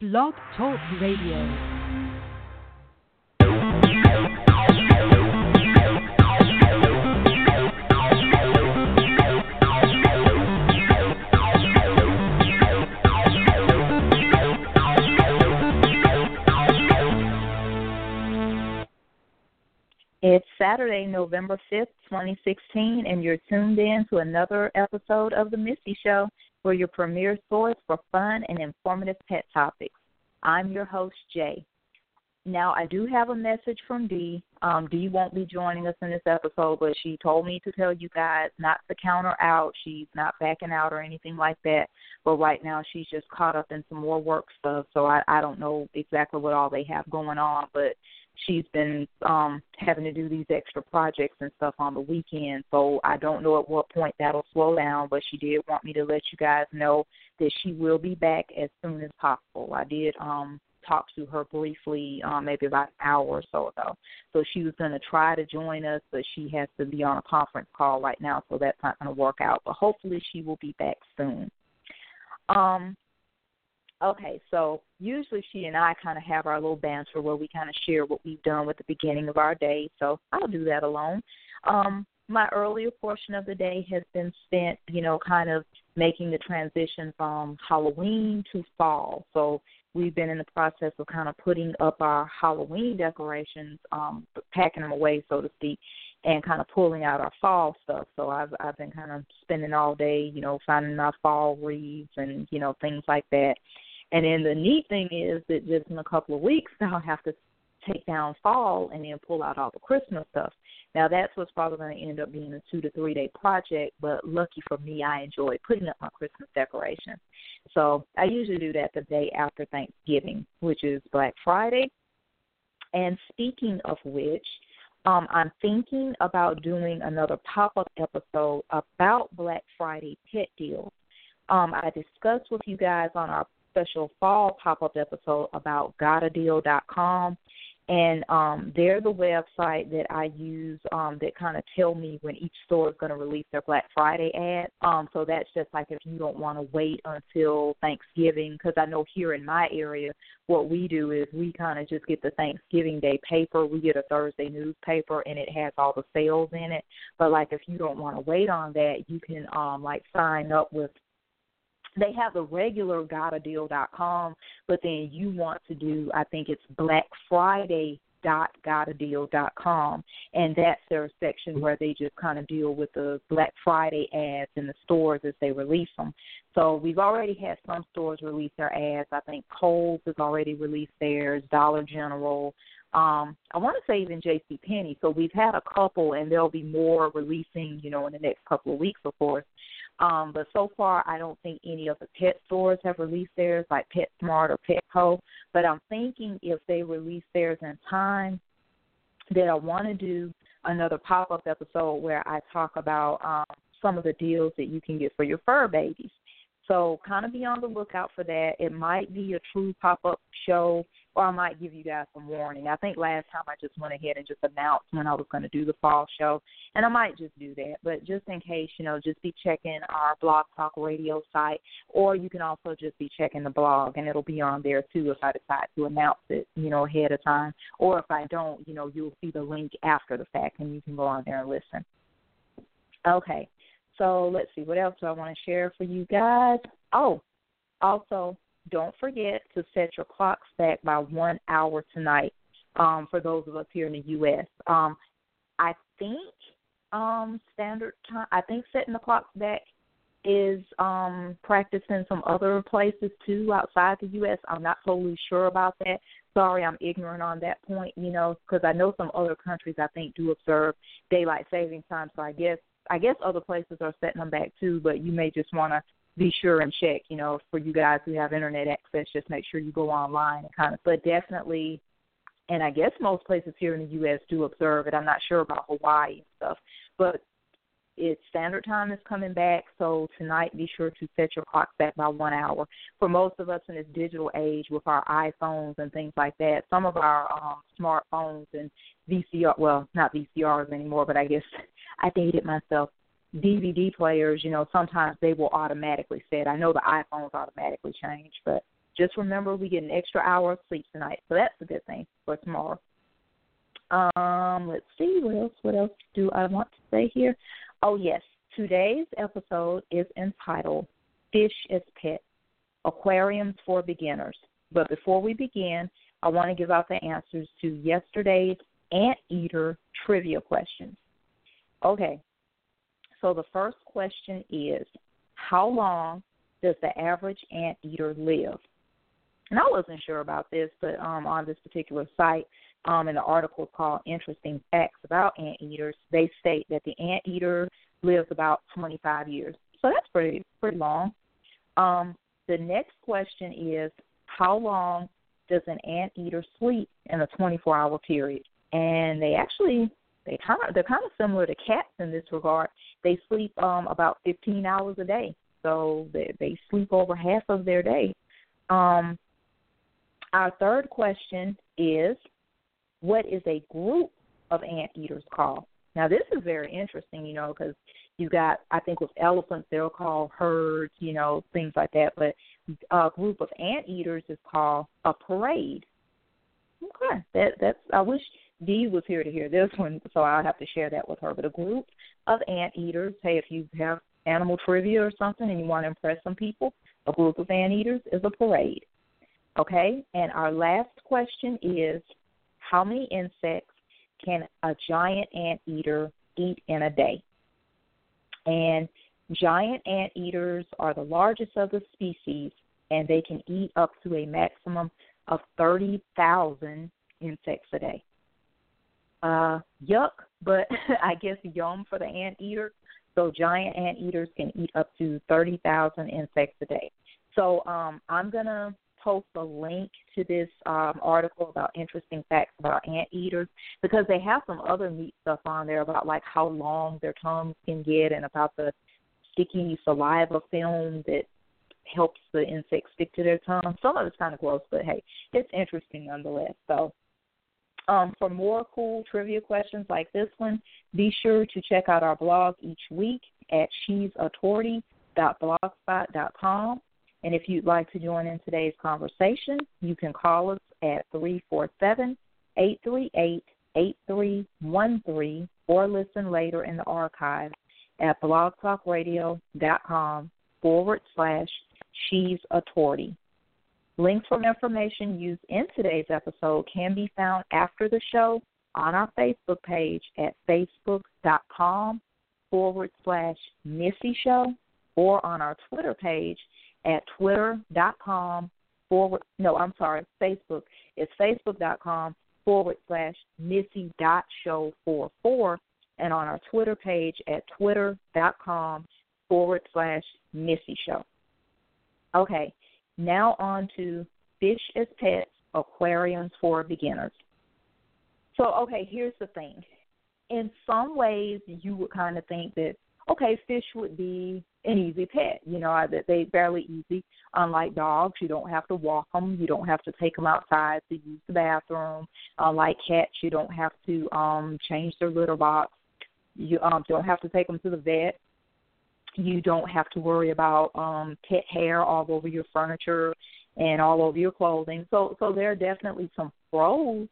Blog Talk Radio. It's Saturday, November 5th, 2016, and you're tuned in to another episode of The Missy Show, where your premier source for fun and informative pet topics. I'm your host, Jay. Now, I do have a message from Dee. Um, Dee won't be joining us in this episode, but she told me to tell you guys not to count her out. She's not backing out or anything like that. But right now, she's just caught up in some more work stuff, so I, I don't know exactly what all they have going on, but she's been um having to do these extra projects and stuff on the weekend. So i don't know at what point that'll slow down but she did want me to let you guys know that she will be back as soon as possible. I did um talk to her briefly um maybe about an hour or so ago. So she was going to try to join us but she has to be on a conference call right now so that's not going to work out. But hopefully she will be back soon. Um Okay, so usually she and I kind of have our little banter where we kind of share what we've done with the beginning of our day. So I'll do that alone. Um, my earlier portion of the day has been spent, you know, kind of making the transition from Halloween to fall. So we've been in the process of kind of putting up our Halloween decorations, um, packing them away, so to speak, and kind of pulling out our fall stuff. So I've I've been kind of spending all day, you know, finding our fall wreaths and you know things like that. And then the neat thing is that just in a couple of weeks, I'll have to take down fall and then pull out all the Christmas stuff. Now that's what's probably going to end up being a two to three day project, but lucky for me, I enjoy putting up my Christmas decorations. So I usually do that the day after Thanksgiving, which is Black Friday. And speaking of which, um, I'm thinking about doing another pop up episode about Black Friday pet deals. Um, I discussed with you guys on our special fall pop up episode about gottadeal.com. And um, they're the website that I use um, that kind of tell me when each store is going to release their Black Friday ad. Um, so that's just like if you don't want to wait until Thanksgiving, because I know here in my area, what we do is we kind of just get the Thanksgiving Day paper. We get a Thursday newspaper, and it has all the sales in it. But like if you don't want to wait on that, you can um, like sign up with they have the regular gottadeal.com, but then you want to do, I think it's Black Friday dot gottadeal.com and that's their section where they just kind of deal with the black friday ads in the stores as they release them so we've already had some stores release their ads. I think Kohl's has already released theirs dollar general. Um i want to say even jc penney. So we've had a couple and there'll be more releasing you know in the next couple of weeks of course um, but so far, I don't think any of the pet stores have released theirs, like PetSmart or Petco. But I'm thinking if they release theirs in time, that I want to do another pop up episode where I talk about um, some of the deals that you can get for your fur babies. So kind of be on the lookout for that. It might be a true pop up show or I might give you guys some warning. I think last time I just went ahead and just announced when I was going to do the fall show, and I might just do that. But just in case, you know, just be checking our Blog Talk Radio site, or you can also just be checking the blog, and it'll be on there too if I decide to announce it, you know, ahead of time. Or if I don't, you know, you'll see the link after the fact, and you can go on there and listen. Okay, so let's see, what else do I want to share for you guys? Oh, also don't forget to set your clocks back by one hour tonight um, for those of us here in the U.S. Um, I think um, standard time, I think setting the clocks back is um, practiced in some other places too outside the U.S. I'm not totally sure about that. Sorry, I'm ignorant on that point, you know, because I know some other countries I think do observe daylight saving time. So I guess I guess other places are setting them back too, but you may just want to be sure and check, you know, for you guys who have internet access, just make sure you go online and kind of, but definitely, and I guess most places here in the U.S. do observe it. I'm not sure about Hawaii and stuff, but it's standard time is coming back, so tonight be sure to set your clocks back by one hour. For most of us in this digital age with our iPhones and things like that, some of our um, smartphones and VCR, well, not VCRs anymore, but I guess I dated myself. DVD players, you know, sometimes they will automatically set. I know the iPhones automatically change, but just remember we get an extra hour of sleep tonight, so that's a good thing for tomorrow. Um, let's see what else. What else do I want to say here? Oh yes, today's episode is entitled "Fish as Pets: Aquariums for Beginners." But before we begin, I want to give out the answers to yesterday's anteater trivia questions. Okay, so the first question is How long does the average anteater live? And I wasn't sure about this, but um, on this particular site, um, in the article called Interesting Facts About Anteaters, they state that the anteater lives about 25 years. So that's pretty pretty long. Um, the next question is how long does an anteater sleep in a 24-hour period? And they actually they kind of they're kind of similar to cats in this regard. They sleep um about 15 hours a day, so they they sleep over half of their day. Um, our third question is, what is a group of anteaters called? Now this is very interesting, you know, because you got I think with elephants they'll call herds, you know, things like that. But a group of anteaters is called a parade. Okay, that that's I wish Dee was here to hear this one, so I'll have to share that with her. But a group of anteaters, hey, if you have animal trivia or something and you want to impress some people, a group of anteaters is a parade. Okay, and our last question is how many insects can a giant anteater eat in a day? And giant anteaters are the largest of the species, and they can eat up to a maximum of 30,000 insects a day. Uh, yuck, but I guess yum for the anteater. So giant anteaters can eat up to 30,000 insects a day. So um, I'm going to post a link to this um, article about interesting facts about anteaters because they have some other neat stuff on there about like how long their tongues can get and about the sticky saliva film that helps the insects stick to their tongue. Some of it's kind of gross, but hey, it's interesting nonetheless. So, um, for more cool trivia questions like this one, be sure to check out our blog each week at she'sauthority.blogspot.com. And if you'd like to join in today's conversation, you can call us at 347 838 8313 or listen later in the archive at blogtalkradio.com forward slash she's a tortie. Links from information used in today's episode can be found after the show on our Facebook page at facebook.com forward slash Missy Show or on our Twitter page at twitter.com forward, no, I'm sorry, Facebook. It's facebook.com forward slash Missy dot show four four and on our Twitter page at twitter.com forward slash Missy show. Okay, now on to fish as pets, aquariums for beginners. So, okay, here's the thing. In some ways, you would kind of think that okay, fish would be an easy pet. You know, that they fairly easy. Unlike dogs, you don't have to walk them. You don't have to take them outside to use the bathroom. Unlike cats, you don't have to um change their litter box. You um don't have to take them to the vet. You don't have to worry about um pet hair all over your furniture and all over your clothing. So so there are definitely some pros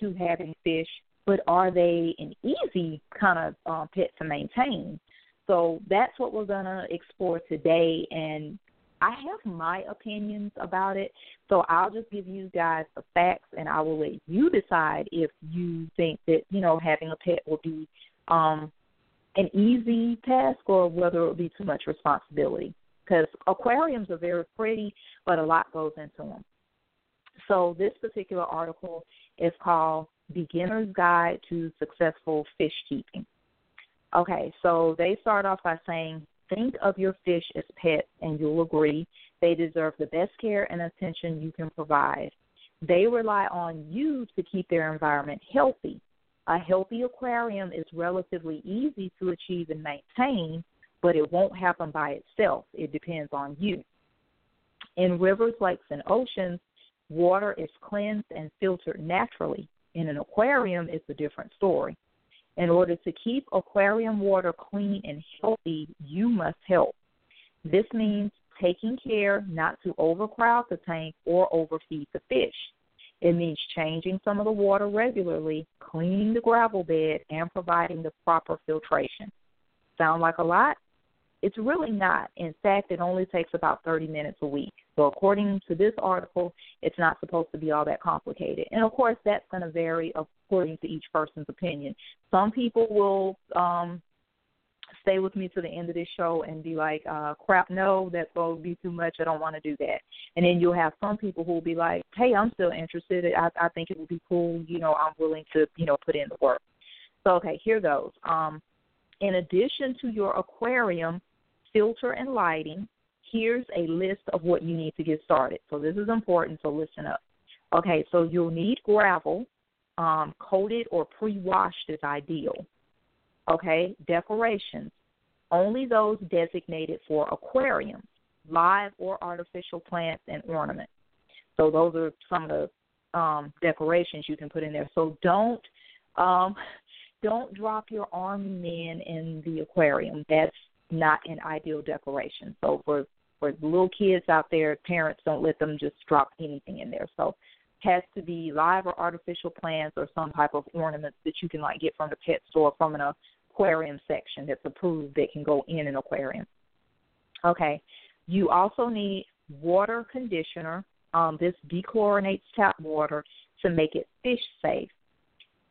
to having fish, but are they an easy kind of um, pet to maintain? So that's what we're to explore today. And I have my opinions about it. So I'll just give you guys the facts and I will let you decide if you think that, you know, having a pet will be um an easy task or whether it would be too much responsibility. Because aquariums are very pretty, but a lot goes into them. So this particular article is called Beginner's Guide to Successful Fish Keeping. Okay, so they start off by saying, think of your fish as pets, and you'll agree they deserve the best care and attention you can provide. They rely on you to keep their environment healthy. A healthy aquarium is relatively easy to achieve and maintain, but it won't happen by itself. It depends on you. In rivers, lakes, and oceans, water is cleansed and filtered naturally. In an aquarium, it's a different story. In order to keep aquarium water clean and healthy, you must help. This means taking care not to overcrowd the tank or overfeed the fish. It means changing some of the water regularly, cleaning the gravel bed, and providing the proper filtration. Sound like a lot? It's really not. In fact, it only takes about 30 minutes a week. So, according to this article, it's not supposed to be all that complicated. And of course, that's going to vary according to each person's opinion. Some people will um, stay with me to the end of this show and be like, uh, crap, no, that's going to be too much. I don't want to do that. And then you'll have some people who will be like, hey, I'm still interested. I, I think it would be cool. You know, I'm willing to, you know, put in the work. So, okay, here goes. Um, in addition to your aquarium, filter, and lighting, here's a list of what you need to get started. So, this is important, so listen up. Okay, so you'll need gravel. Um, coated or pre washed is ideal. Okay, decorations only those designated for aquariums, live or artificial plants and ornaments. So those are some of the um, decorations you can put in there. So don't um, don't drop your army men in the aquarium. That's not an ideal decoration. So for for little kids out there, parents don't let them just drop anything in there. So has to be live or artificial plants or some type of ornaments that you can like get from the pet store from an aquarium section that's approved that can go in an aquarium. Okay. You also need water conditioner. Um, this dechlorinates tap water to make it fish safe.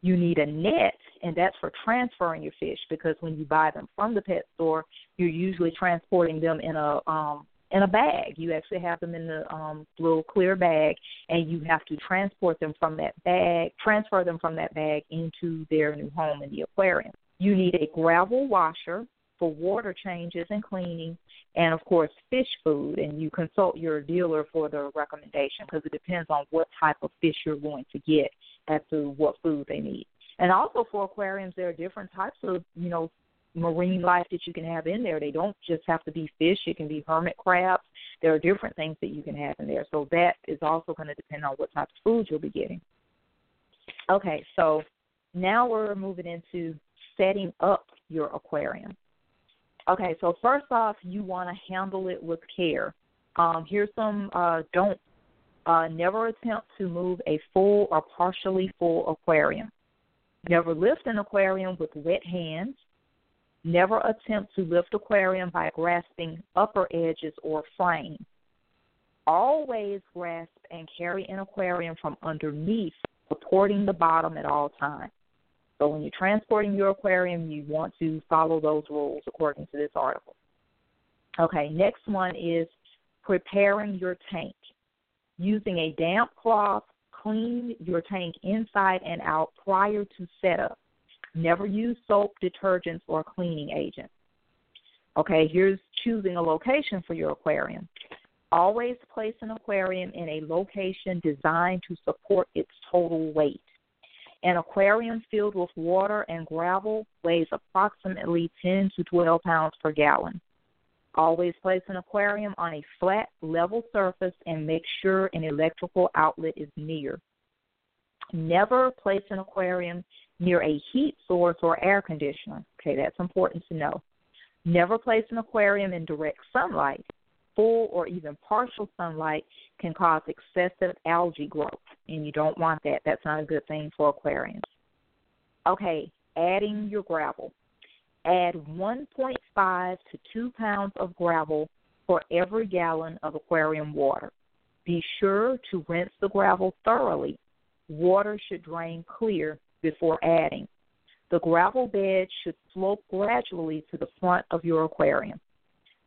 You need a net, and that's for transferring your fish because when you buy them from the pet store, you're usually transporting them in a um, in a bag. You actually have them in the um, little clear bag, and you have to transport them from that bag, transfer them from that bag into their new home in the aquarium. You need a gravel washer for water changes and cleaning, and of course, fish food. And you consult your dealer for the recommendation because it depends on what type of fish you're going to get as to what food they need. And also for aquariums, there are different types of you know marine life that you can have in there. They don't just have to be fish; it can be hermit crabs. There are different things that you can have in there. So that is also going to depend on what type of food you'll be getting. Okay, so now we're moving into setting up your aquarium. Okay, so first off, you want to handle it with care. Um, here's some uh, don't uh, never attempt to move a full or partially full aquarium. Never lift an aquarium with wet hands. Never attempt to lift aquarium by grasping upper edges or frame. Always grasp and carry an aquarium from underneath, supporting the bottom at all times. So when you're transporting your aquarium, you want to follow those rules according to this article. Okay, next one is preparing your tank. Using a damp cloth, clean your tank inside and out prior to setup. Never use soap, detergents, or cleaning agents. Okay, here's choosing a location for your aquarium. Always place an aquarium in a location designed to support its total weight. An aquarium filled with water and gravel weighs approximately 10 to 12 pounds per gallon. Always place an aquarium on a flat, level surface and make sure an electrical outlet is near. Never place an aquarium near a heat source or air conditioner. Okay, that's important to know. Never place an aquarium in direct sunlight full or even partial sunlight can cause excessive algae growth, and you don't want that. That's not a good thing for aquariums. Okay, adding your gravel. Add 1.5 to 2 pounds of gravel for every gallon of aquarium water. Be sure to rinse the gravel thoroughly. Water should drain clear before adding. The gravel bed should slope gradually to the front of your aquarium.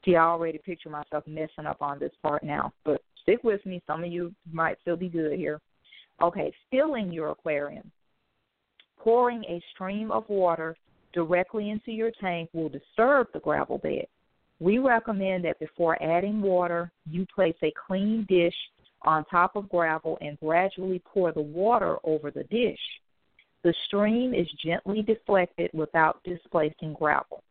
See, I already picture myself messing up on this part now, but stick with me. Some of you might still be good here. Okay, filling your aquarium. Pouring a stream of water directly into your tank will disturb the gravel bed. We recommend that before adding water, you place a clean dish on top of gravel and gradually pour the water over the dish. The stream is gently deflected without displacing gravel.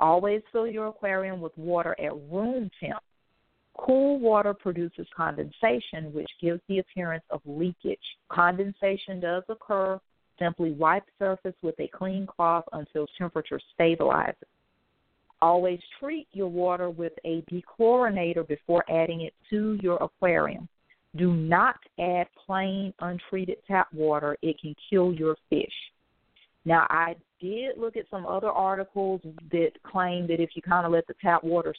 Always fill your aquarium with water at room temp. Cool water produces condensation, which gives the appearance of leakage. Condensation does occur. Simply wipe surface with a clean cloth until temperature stabilizes. Always treat your water with a dechlorinator before adding it to your aquarium. Do not add plain untreated tap water. It can kill your fish. Now, I did look at some other articles that claim that if you kind of let the tap water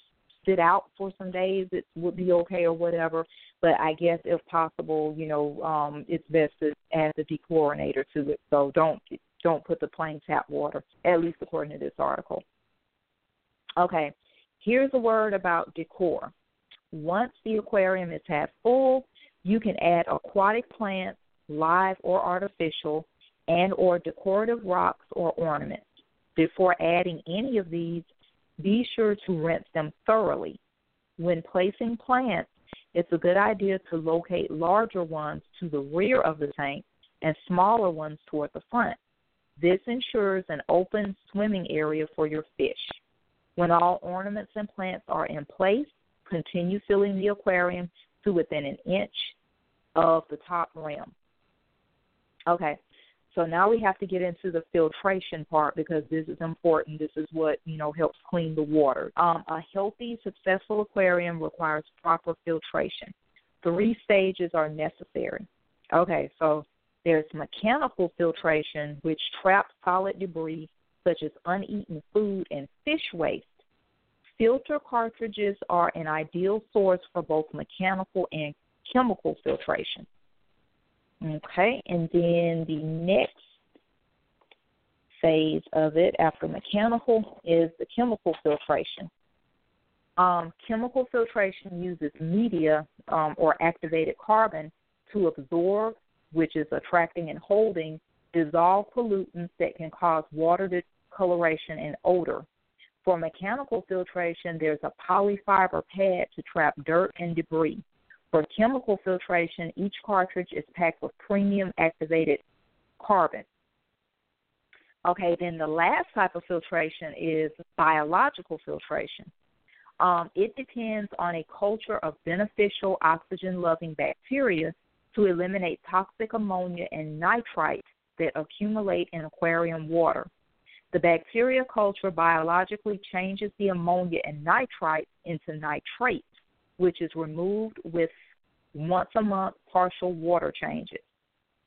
sit out for some days, it would be okay or whatever. But I guess if possible, you know, um, it's best to add the dechlorinator to it. So don't don't put the plain tap water, at least according to this article. Okay, here's a word about decor. Once the aquarium is half full, you can add aquatic plants, live or artificial, and or decorative rocks or ornaments. Before adding any of these, be sure to rinse them thoroughly. When placing plants, it's a good idea to locate larger ones to the rear of the tank and smaller ones toward the front. This ensures an open swimming area for your fish. When all ornaments and plants are in place, continue filling the aquarium to within an inch of the top rim. Okay, so now we have to get into the filtration part because this is important. This is what you know helps clean the water. Um, a healthy, successful aquarium requires proper filtration. Three stages are necessary. Okay, so there's mechanical filtration, which traps solid debris such as uneaten food and fish waste. Filter cartridges are an ideal source for both mechanical and chemical filtration. Okay, and then the next phase of it after mechanical is the chemical filtration. Um, chemical filtration uses media um, or activated carbon to absorb, which is attracting and holding, dissolved pollutants that can cause water discoloration and odor. For mechanical filtration, there's a polyfiber pad to trap dirt and debris. For chemical filtration, each cartridge is packed with premium activated carbon. Okay, then the last type of filtration is biological filtration. Um, it depends on a culture of beneficial oxygen loving bacteria to eliminate toxic ammonia and nitrites that accumulate in aquarium water. The bacteria culture biologically changes the ammonia and nitrites into nitrates which is removed with once a month partial water changes.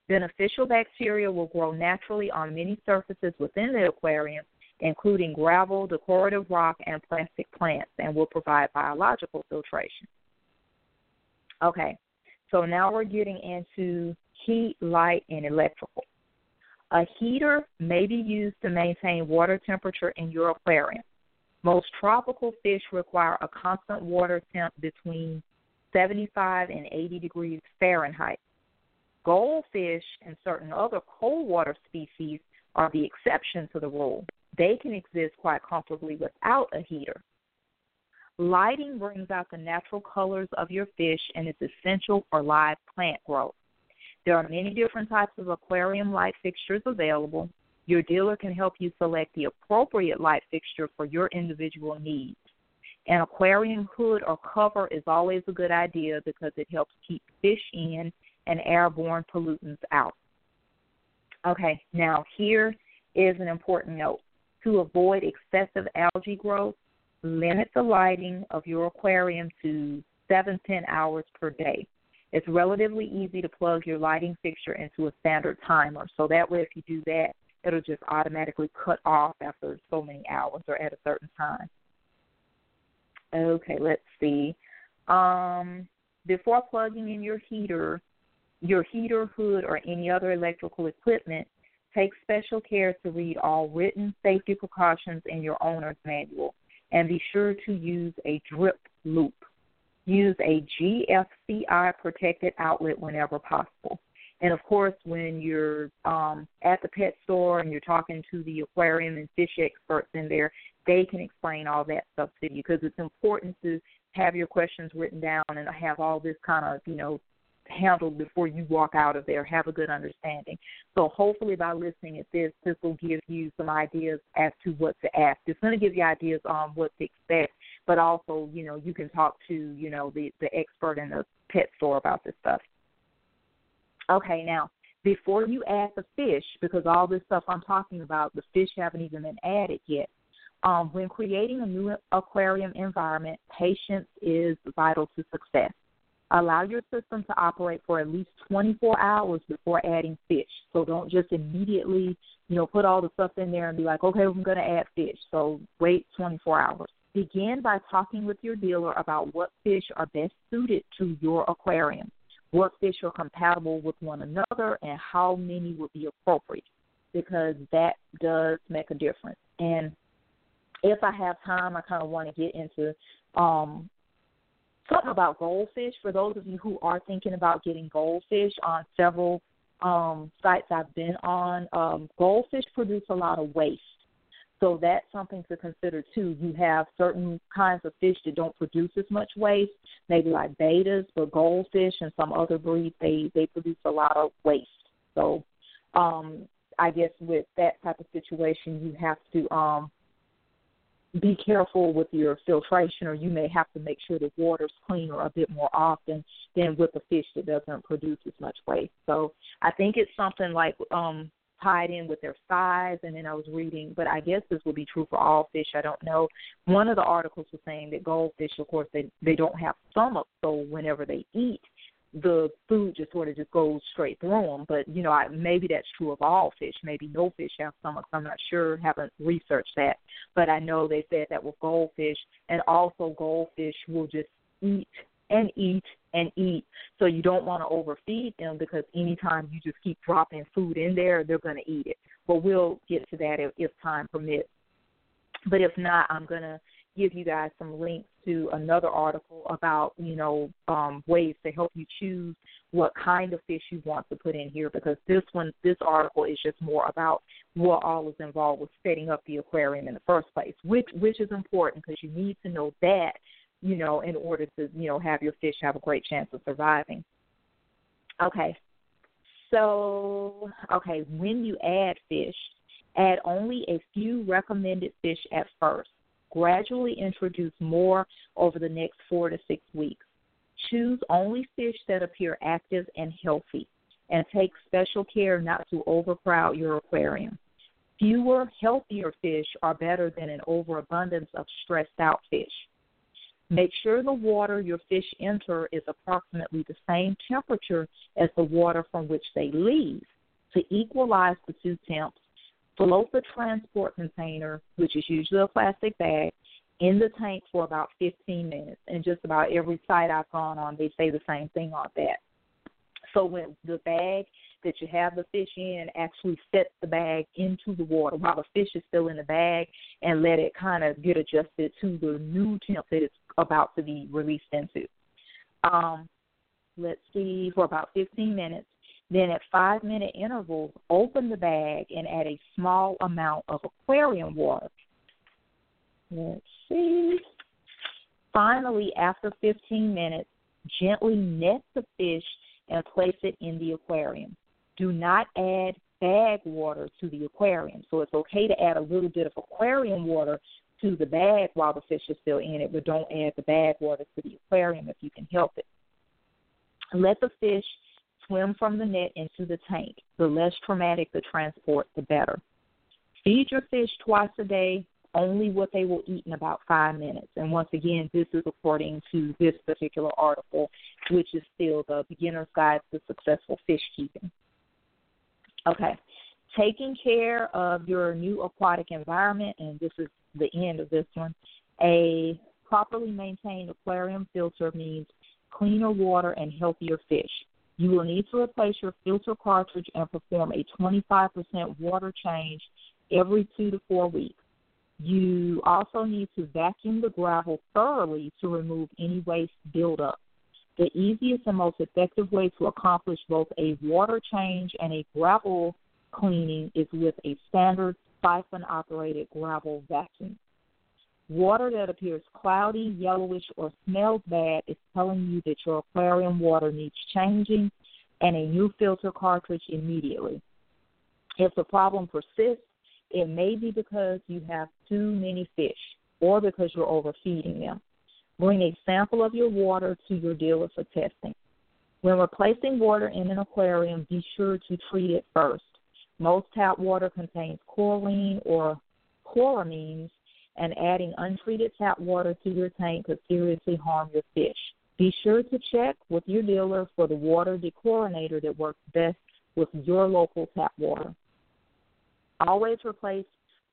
Beneficial bacteria will grow naturally on many surfaces within the aquarium, including gravel, decorative rock, and plastic plants, and will provide biological filtration. Okay, so now we're getting into heat, light, and electrical. A heater may be used to maintain water temperature in your aquarium. Most tropical fish require a constant water temp between 75 and 80 degrees Fahrenheit. Goldfish and certain other cold water species are the exception to the rule. They can exist quite comfortably without a heater. Lighting brings out the natural colors of your fish and is essential for live plant growth. There are many different types of aquarium light fixtures available, your dealer can help you select the appropriate light fixture for your individual needs. An aquarium hood or cover is always a good idea because it helps keep fish in and airborne pollutants out. Okay, now here is an important note. To avoid excessive algae growth, limit the lighting of your aquarium to 7 10 hours per day. It's relatively easy to plug your lighting fixture into a standard timer. So that way, if you do that, it'll just automatically cut off after so many hours or at a certain time. Okay, let's see. Um, before plugging in your heater, your heater, hood, or any other electrical equipment, take special care to read all written safety precautions in your owner's manual and be sure to use a drip loop. Use a GFCI protected outlet whenever possible. And of course, when you're um, at the pet store and you're talking to the aquarium and fish experts in there, they can explain all that stuff to you because it's important to have your questions written down and have all this kind of, you know, handled before you walk out of there. Have a good understanding. So hopefully, by listening at this, this will give you some ideas as to what to ask. It's going to give you ideas on what to expect, but also, you know, you can talk to, you know, the the expert in the pet store about this stuff. Okay, now before you add the fish, because all this stuff I'm talking about, the fish haven't even been added yet. Um, when creating a new aquarium environment, patience is vital to success. Allow your system to operate for at least 24 hours before adding fish. So don't just immediately, you know, put all the stuff in there and be like, okay, I'm going to add fish. So wait 24 hours. Begin by talking with your dealer about what fish are best suited to your aquarium, what fish are compatible with one another, and how many would be appropriate, because that does make a difference. And if I have time, I kind of want to get into um, something about goldfish. For those of you who are thinking about getting goldfish on several um, sites I've been on, um, goldfish produce a lot of waste. So that's something to consider too. You have certain kinds of fish that don't produce as much waste, maybe like bettas, but goldfish and some other breeds they they produce a lot of waste. So um I guess with that type of situation you have to um be careful with your filtration, or you may have to make sure the water's cleaner a bit more often than with a fish that doesn't produce as much waste. So I think it's something like um, tied in with their size. And then I was reading, but I guess this would be true for all fish. I don't know. One of the articles was saying that goldfish, of course, they they don't have stomachs, so whenever they eat, the food just sort of just goes straight through them. But you know, I, maybe that's true of all fish. Maybe no fish have stomachs. I'm not sure. Haven't researched that, but I know they said that with goldfish, and also goldfish will just eat and eat and eat. So you don't want to overfeed them because anytime you just keep dropping food in there, they're going to eat it. But we'll get to that if, if time permits. But if not, I'm going to give you guys some links to another article about you know um, ways to help you choose what kind of fish you want to put in here because this one this article is just more about what all is involved with setting up the aquarium in the first place which which is important because you need to know that you know in order to you know have your fish have a great chance of surviving okay so okay when you add fish add only a few recommended fish at first gradually introduce more over the next four to six weeks. Choose only fish that appear active and healthy, and take special care not to overcrowd your aquarium. Fewer, healthier fish are better than an overabundance of stressed out fish. Mm-hmm. Make sure the water your fish enter is approximately the same temperature as the water from which they leave to equalize the two temps float the transport container, which is usually a plastic bag, in the tank for about 15 minutes. And just about every site I've gone on, they say the same thing on that. So when the bag that you have the fish in actually set the bag into the water while the fish is still in the bag and let it kind of get adjusted to the new temp that it's about to be released into. Um, let's see, for about 15 minutes. Then at five minute intervals, open the bag and add a small amount of aquarium water. Let's see. Finally, after 15 minutes, gently net the fish and place it in the aquarium. Do not add bag water to the aquarium. So it's okay to add a little bit of aquarium water to the bag while the fish is still in it, but don't add the bag water to the aquarium if you can help it. Let the fish swim from the net into the tank. The less traumatic the transport, the better. Feed your fish twice a day, only what they will eat in about five minutes. And once again, this is according to this particular article, which is still the Beginner's Guide to Successful Fish Keeping. Okay, taking care of your new aquatic environment, and this is the end of this one. A properly maintained aquarium filter means cleaner water and healthier fish. You will need to replace your filter cartridge and perform a 25% water change every two to four weeks. You also need to vacuum the gravel thoroughly to remove any waste buildup. The easiest and most effective way to accomplish both a water change and a gravel cleaning is with a standard siphon operated gravel vacuum. Water that appears cloudy, yellowish, or smells bad is telling you that your aquarium water needs changing and a new filter cartridge immediately. If the problem persists, it may be because you have too many fish or because you're overfeeding them. Bring a sample of your water to your dealer for testing. When replacing water in an aquarium, be sure to treat it first. Most tap water contains chlorine or chloramines and adding untreated tap water to your tank could seriously harm your fish. Be sure to check with your dealer for the water dechlorinator that works best with your local tap water. Always replace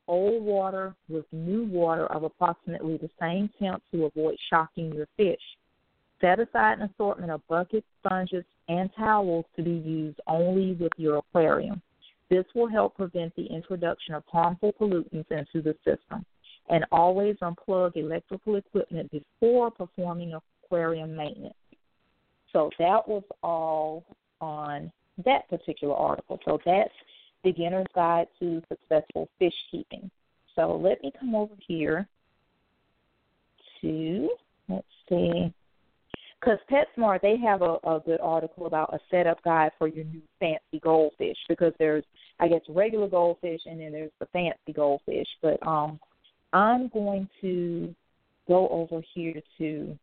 old water with new water of approximately the same temp to avoid shocking your fish. Set aside an assortment of buckets, sponges, and towels to be used only with your aquarium. This will help prevent the introduction of harmful pollutants into the system. And always unplug electrical equipment before performing aquarium maintenance. So that was all on that particular article. So that's Beginner's Guide to Successful Fish Keeping. So let me come over here to, let's see, because PetSmart, they have a, a good article about a setup guide for your new fancy goldfish because there's, I guess, regular goldfish and then there's the fancy goldfish. But um, I'm going to go over here to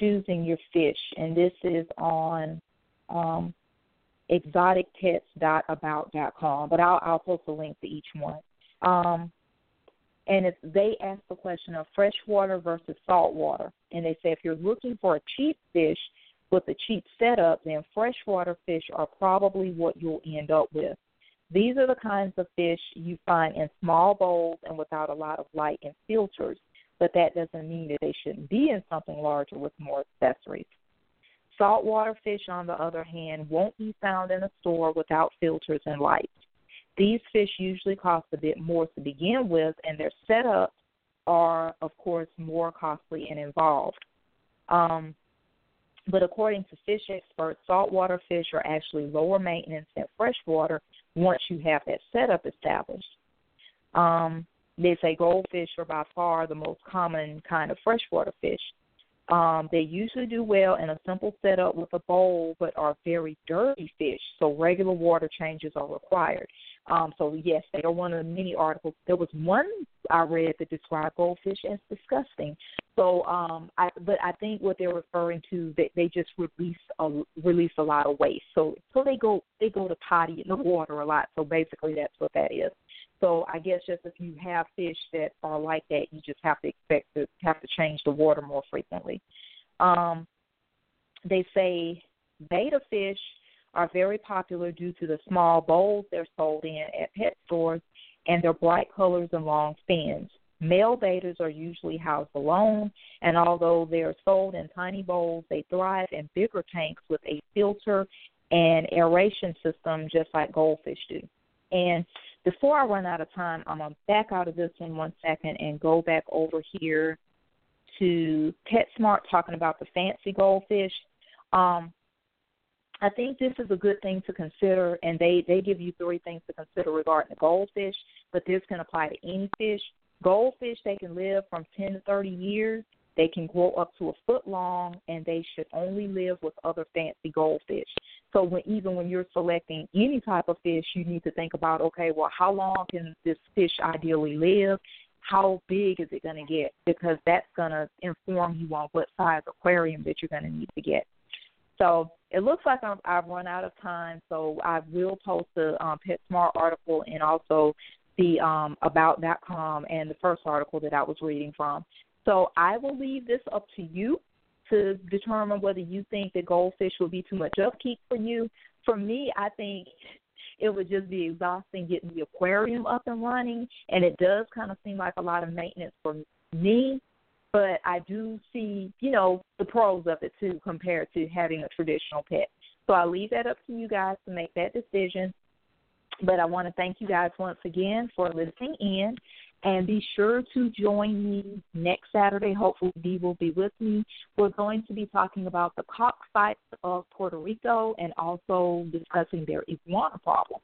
choosing your fish, and this is on um, exoticpets.about.com. But I'll, I'll post a link to each one. Um, and if they ask the question of freshwater versus saltwater, and they say if you're looking for a cheap fish with a cheap setup, then freshwater fish are probably what you'll end up with. These are the kinds of fish you find in small bowls and without a lot of light and filters, but that doesn't mean that they shouldn't be in something larger with more accessories. Saltwater fish, on the other hand, won't be found in a store without filters and lights. These fish usually cost a bit more to begin with, and their setups are, of course, more costly and involved. Um, but according to fish experts, saltwater fish are actually lower maintenance than freshwater once you have that setup established. Um, they say goldfish are by far the most common kind of freshwater fish. Um, they usually do well in a simple setup with a bowl, but are very dirty fish, so regular water changes are required. Um, so yes, they are one of the many articles. There was one I read that described goldfish as disgusting. So, um, I but I think what they're referring to that they just release a release a lot of waste. So so they go they go to potty in the water a lot. So basically, that's what that is. So I guess just if you have fish that are like that, you just have to expect to have to change the water more frequently. Um, they say betta fish are very popular due to the small bowls they're sold in at pet stores and their bright colors and long fins. Male bettas are usually housed alone, and although they are sold in tiny bowls, they thrive in bigger tanks with a filter and aeration system just like goldfish do. And before I run out of time, I'm going to back out of this in one second and go back over here to PetSmart talking about the fancy goldfish. Um, I think this is a good thing to consider, and they they give you three things to consider regarding the goldfish, but this can apply to any fish. Goldfish they can live from 10 to 30 years. They can grow up to a foot long, and they should only live with other fancy goldfish. So when even when you're selecting any type of fish, you need to think about okay, well, how long can this fish ideally live? How big is it going to get? Because that's going to inform you on what size aquarium that you're going to need to get. So it looks like i have run out of time, so I will post the um, PetSmart article and also the um, about.com and the first article that I was reading from. So I will leave this up to you to determine whether you think that goldfish would be too much upkeep for you. For me, I think it would just be exhausting getting the aquarium up and running, and it does kind of seem like a lot of maintenance for me but I do see, you know, the pros of it too compared to having a traditional pet. So I'll leave that up to you guys to make that decision. But I want to thank you guys once again for listening in. And be sure to join me next Saturday. Hopefully, Dee will be with me. We're going to be talking about the cockfights of Puerto Rico and also discussing their iguana problem.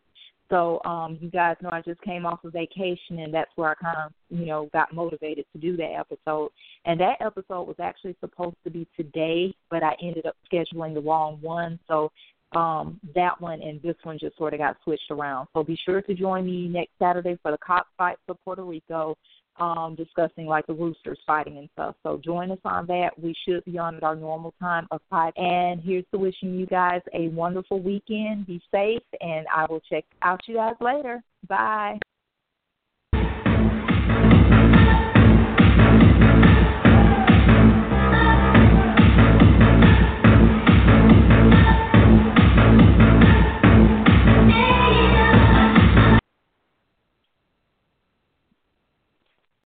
So um, you guys know I just came off of vacation, and that's where I kind of, you know, got motivated to do that episode. And that episode was actually supposed to be today, but I ended up scheduling the wrong one. So um, that one and this one just sort of got switched around. So be sure to join me next Saturday for the cockfights for Puerto Rico um, discussing like the roosters fighting and stuff. So join us on that. We should be on at our normal time of five. And here's to wishing you guys a wonderful weekend. Be safe, and I will check out you guys later. Bye.